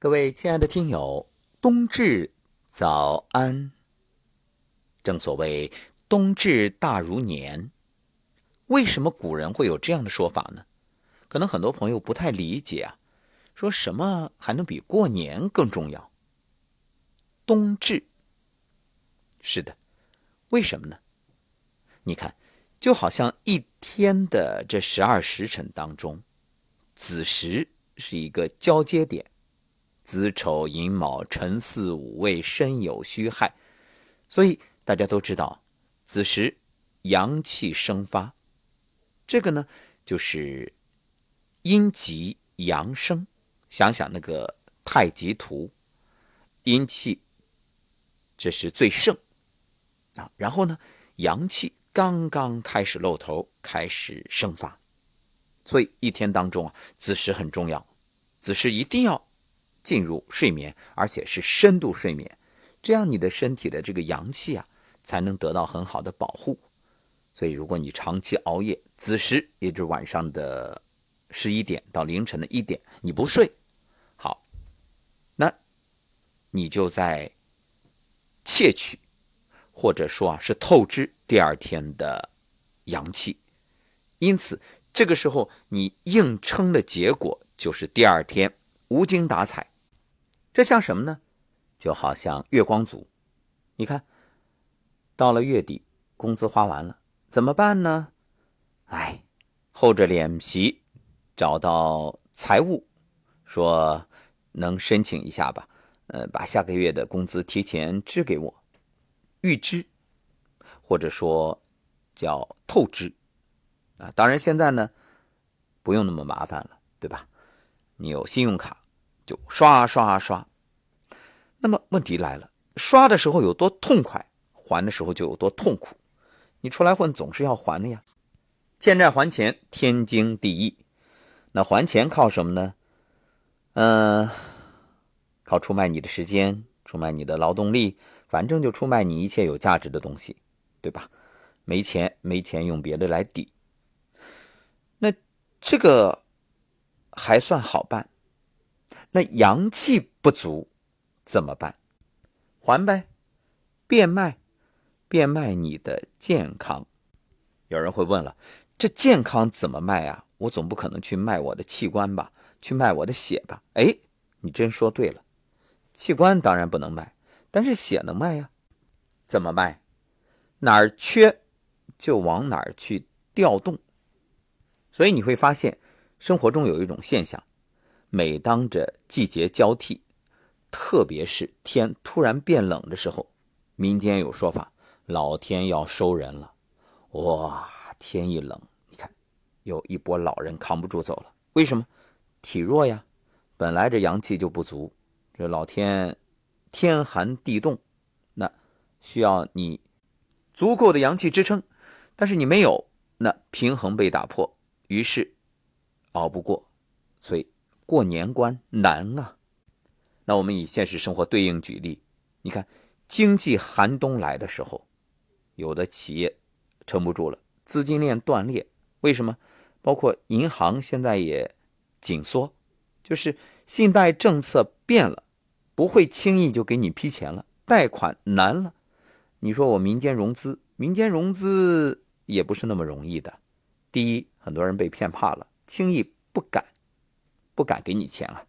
各位亲爱的听友，冬至早安。正所谓冬至大如年，为什么古人会有这样的说法呢？可能很多朋友不太理解啊，说什么还能比过年更重要？冬至，是的，为什么呢？你看，就好像一天的这十二时辰当中，子时是一个交接点。子丑寅卯辰巳午未申酉戌亥，所以大家都知道，子时阳气生发，这个呢就是阴极阳生。想想那个太极图，阴气这是最盛啊，然后呢阳气刚刚开始露头，开始生发，所以一天当中啊，子时很重要，子时一定要。进入睡眠，而且是深度睡眠，这样你的身体的这个阳气啊，才能得到很好的保护。所以，如果你长期熬夜，子时也就是晚上的十一点到凌晨的一点，你不睡，好，那你就在窃取，或者说啊是透支第二天的阳气。因此，这个时候你硬撑的结果就是第二天无精打采。这像什么呢？就好像月光族，你看，到了月底，工资花完了，怎么办呢？哎，厚着脸皮找到财务，说能申请一下吧，呃，把下个月的工资提前支给我，预支，或者说叫透支啊。当然现在呢，不用那么麻烦了，对吧？你有信用卡。就刷刷刷，那么问题来了，刷的时候有多痛快，还的时候就有多痛苦。你出来混总是要还的呀，欠债还钱天经地义。那还钱靠什么呢？嗯，靠出卖你的时间，出卖你的劳动力，反正就出卖你一切有价值的东西，对吧？没钱没钱用别的来抵，那这个还算好办。那阳气不足怎么办？还呗，变卖，变卖你的健康。有人会问了，这健康怎么卖啊？我总不可能去卖我的器官吧？去卖我的血吧？哎，你真说对了，器官当然不能卖，但是血能卖呀。怎么卖？哪儿缺就往哪儿去调动。所以你会发现，生活中有一种现象。每当这季节交替，特别是天突然变冷的时候，民间有说法，老天要收人了。哇，天一冷，你看，有一波老人扛不住走了。为什么？体弱呀，本来这阳气就不足，这老天天寒地冻，那需要你足够的阳气支撑，但是你没有，那平衡被打破，于是熬不过，所以。过年关难啊！那我们以现实生活对应举例，你看经济寒冬来的时候，有的企业撑不住了，资金链断裂。为什么？包括银行现在也紧缩，就是信贷政策变了，不会轻易就给你批钱了，贷款难了。你说我民间融资，民间融资也不是那么容易的。第一，很多人被骗怕了，轻易不敢。不敢给你钱啊。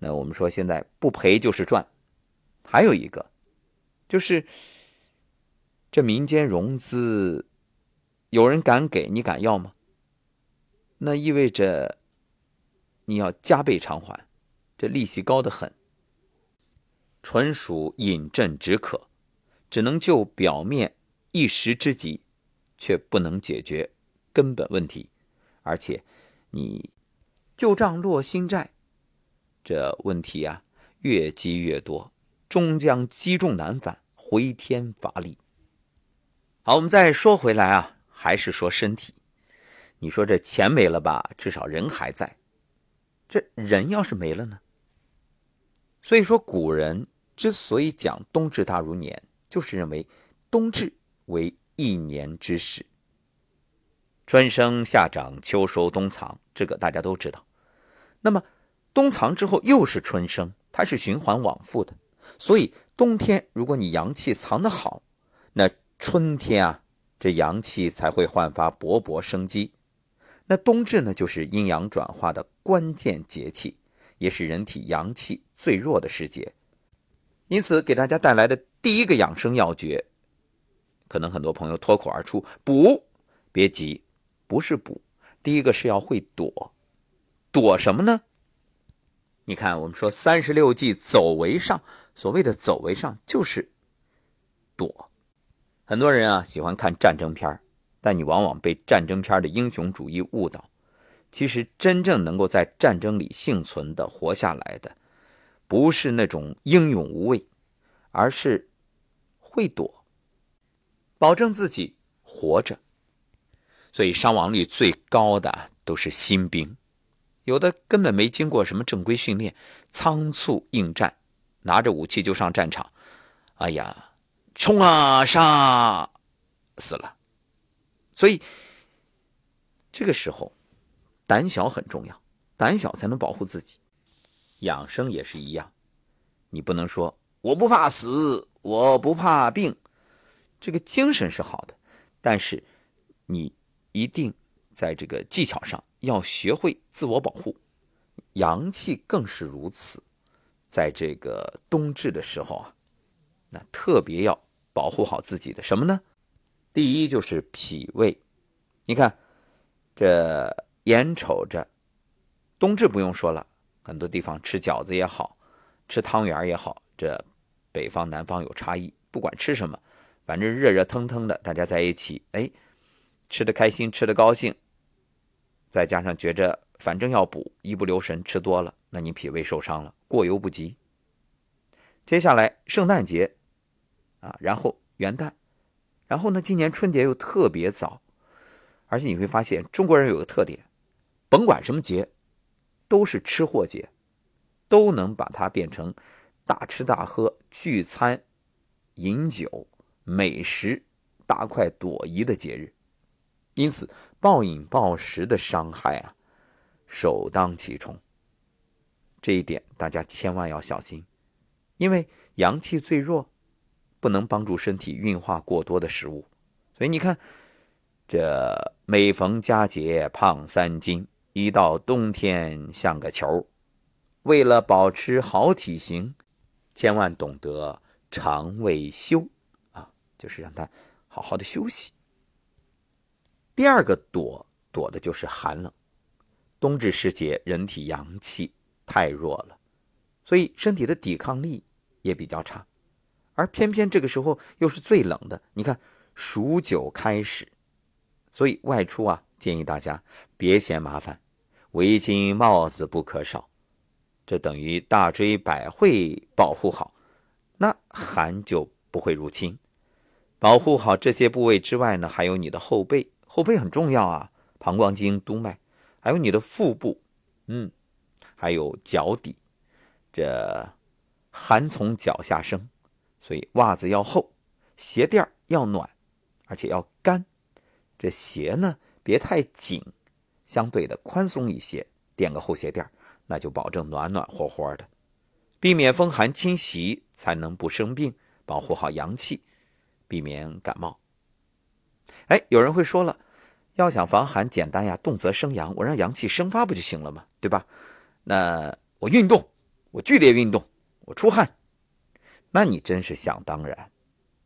那我们说现在不赔就是赚，还有一个就是这民间融资，有人敢给你敢要吗？那意味着你要加倍偿还，这利息高得很，纯属饮鸩止渴，只能救表面一时之急，却不能解决根本问题，而且你。旧账落新债，这问题啊越积越多，终将积重难返，回天乏力。好，我们再说回来啊，还是说身体。你说这钱没了吧，至少人还在。这人要是没了呢？所以说，古人之所以讲冬至大如年，就是认为冬至为一年之始。春生夏长秋收冬藏，这个大家都知道。那么冬藏之后又是春生，它是循环往复的。所以冬天如果你阳气藏得好，那春天啊，这阳气才会焕发勃勃生机。那冬至呢，就是阴阳转化的关键节气，也是人体阳气最弱的时节。因此，给大家带来的第一个养生要诀，可能很多朋友脱口而出：补。别急，不是补。第一个是要会躲，躲什么呢？你看，我们说三十六计，走为上。所谓的走为上，就是躲。很多人啊喜欢看战争片但你往往被战争片的英雄主义误导。其实，真正能够在战争里幸存的、活下来的，不是那种英勇无畏，而是会躲，保证自己活着。所以，伤亡率最高的都是新兵。有的根本没经过什么正规训练，仓促应战，拿着武器就上战场，哎呀，冲啊杀，死了。所以这个时候胆小很重要，胆小才能保护自己。养生也是一样，你不能说我不怕死，我不怕病，这个精神是好的，但是你一定在这个技巧上。要学会自我保护，阳气更是如此。在这个冬至的时候啊，那特别要保护好自己的什么呢？第一就是脾胃。你看，这眼瞅着冬至不用说了，很多地方吃饺子也好，吃汤圆也好，这北方南方有差异。不管吃什么，反正热热腾腾的，大家在一起，哎，吃的开心，吃的高兴。再加上觉着反正要补，一不留神吃多了，那你脾胃受伤了，过犹不及。接下来圣诞节啊，然后元旦，然后呢，今年春节又特别早，而且你会发现中国人有个特点，甭管什么节，都是吃货节，都能把它变成大吃大喝、聚餐、饮酒、美食、大快朵颐的节日。因此，暴饮暴食的伤害啊，首当其冲。这一点大家千万要小心，因为阳气最弱，不能帮助身体运化过多的食物。所以你看，这每逢佳节胖三斤，一到冬天像个球。为了保持好体型，千万懂得肠胃休啊，就是让它好好的休息。第二个躲躲的就是寒冷。冬至时节，人体阳气太弱了，所以身体的抵抗力也比较差。而偏偏这个时候又是最冷的，你看数九开始，所以外出啊，建议大家别嫌麻烦，围巾帽子不可少。这等于大椎百会保护好，那寒就不会入侵。保护好这些部位之外呢，还有你的后背。后背很重要啊，膀胱经、督脉，还有你的腹部，嗯，还有脚底，这寒从脚下生，所以袜子要厚，鞋垫要暖，而且要干。这鞋呢，别太紧，相对的宽松一些，垫个厚鞋垫那就保证暖暖和和的，避免风寒侵袭，才能不生病，保护好阳气，避免感冒。哎，有人会说了。要想防寒，简单呀，动则生阳，我让阳气生发不就行了吗？对吧？那我运动，我剧烈运动，我出汗，那你真是想当然，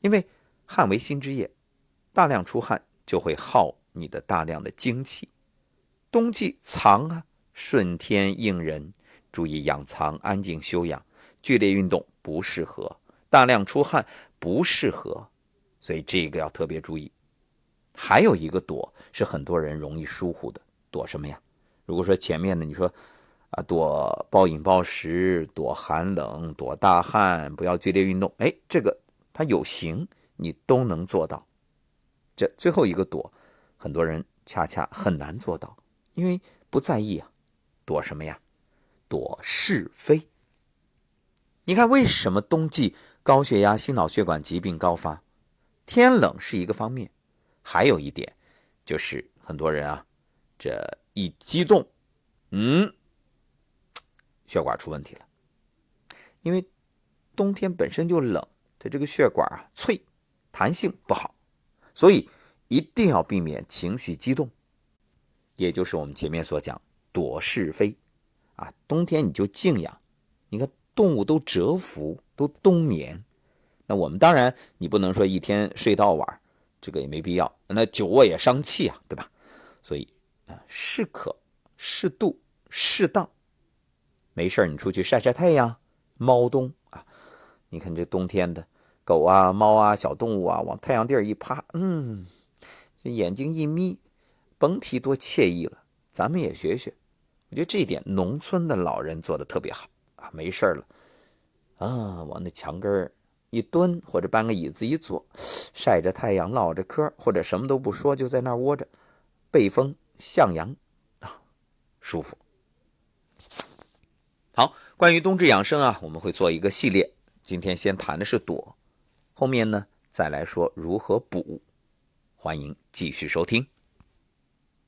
因为汗为心之液，大量出汗就会耗你的大量的精气。冬季藏啊，顺天应人，注意养藏，安静休养，剧烈运动不适合，大量出汗不适合，所以这个要特别注意。还有一个躲是很多人容易疏忽的，躲什么呀？如果说前面的你说啊，躲暴饮暴食，躲寒冷，躲大汗，不要剧烈运动，哎，这个它有形，你都能做到。这最后一个躲，很多人恰恰很难做到，因为不在意啊。躲什么呀？躲是非。你看为什么冬季高血压、心脑血管疾病高发？天冷是一个方面。还有一点，就是很多人啊，这一激动，嗯，血管出问题了。因为冬天本身就冷，它这个血管啊脆，弹性不好，所以一定要避免情绪激动，也就是我们前面所讲躲是非啊。冬天你就静养，你看动物都蛰伏，都冬眠。那我们当然，你不能说一天睡到晚，这个也没必要。那久卧也伤气啊，对吧？所以啊，适可、适度、适当。没事你出去晒晒太阳，猫冬啊。你看这冬天的狗啊、猫啊、小动物啊，往太阳地儿一趴，嗯，这眼睛一眯，甭提多惬意了。咱们也学学，我觉得这一点农村的老人做的特别好啊。没事了，啊，往那墙根儿。一蹲或者搬个椅子一坐，晒着太阳唠着嗑，或者什么都不说，就在那儿窝着，背风向阳啊，舒服。好，关于冬至养生啊，我们会做一个系列。今天先谈的是躲，后面呢再来说如何补。欢迎继续收听。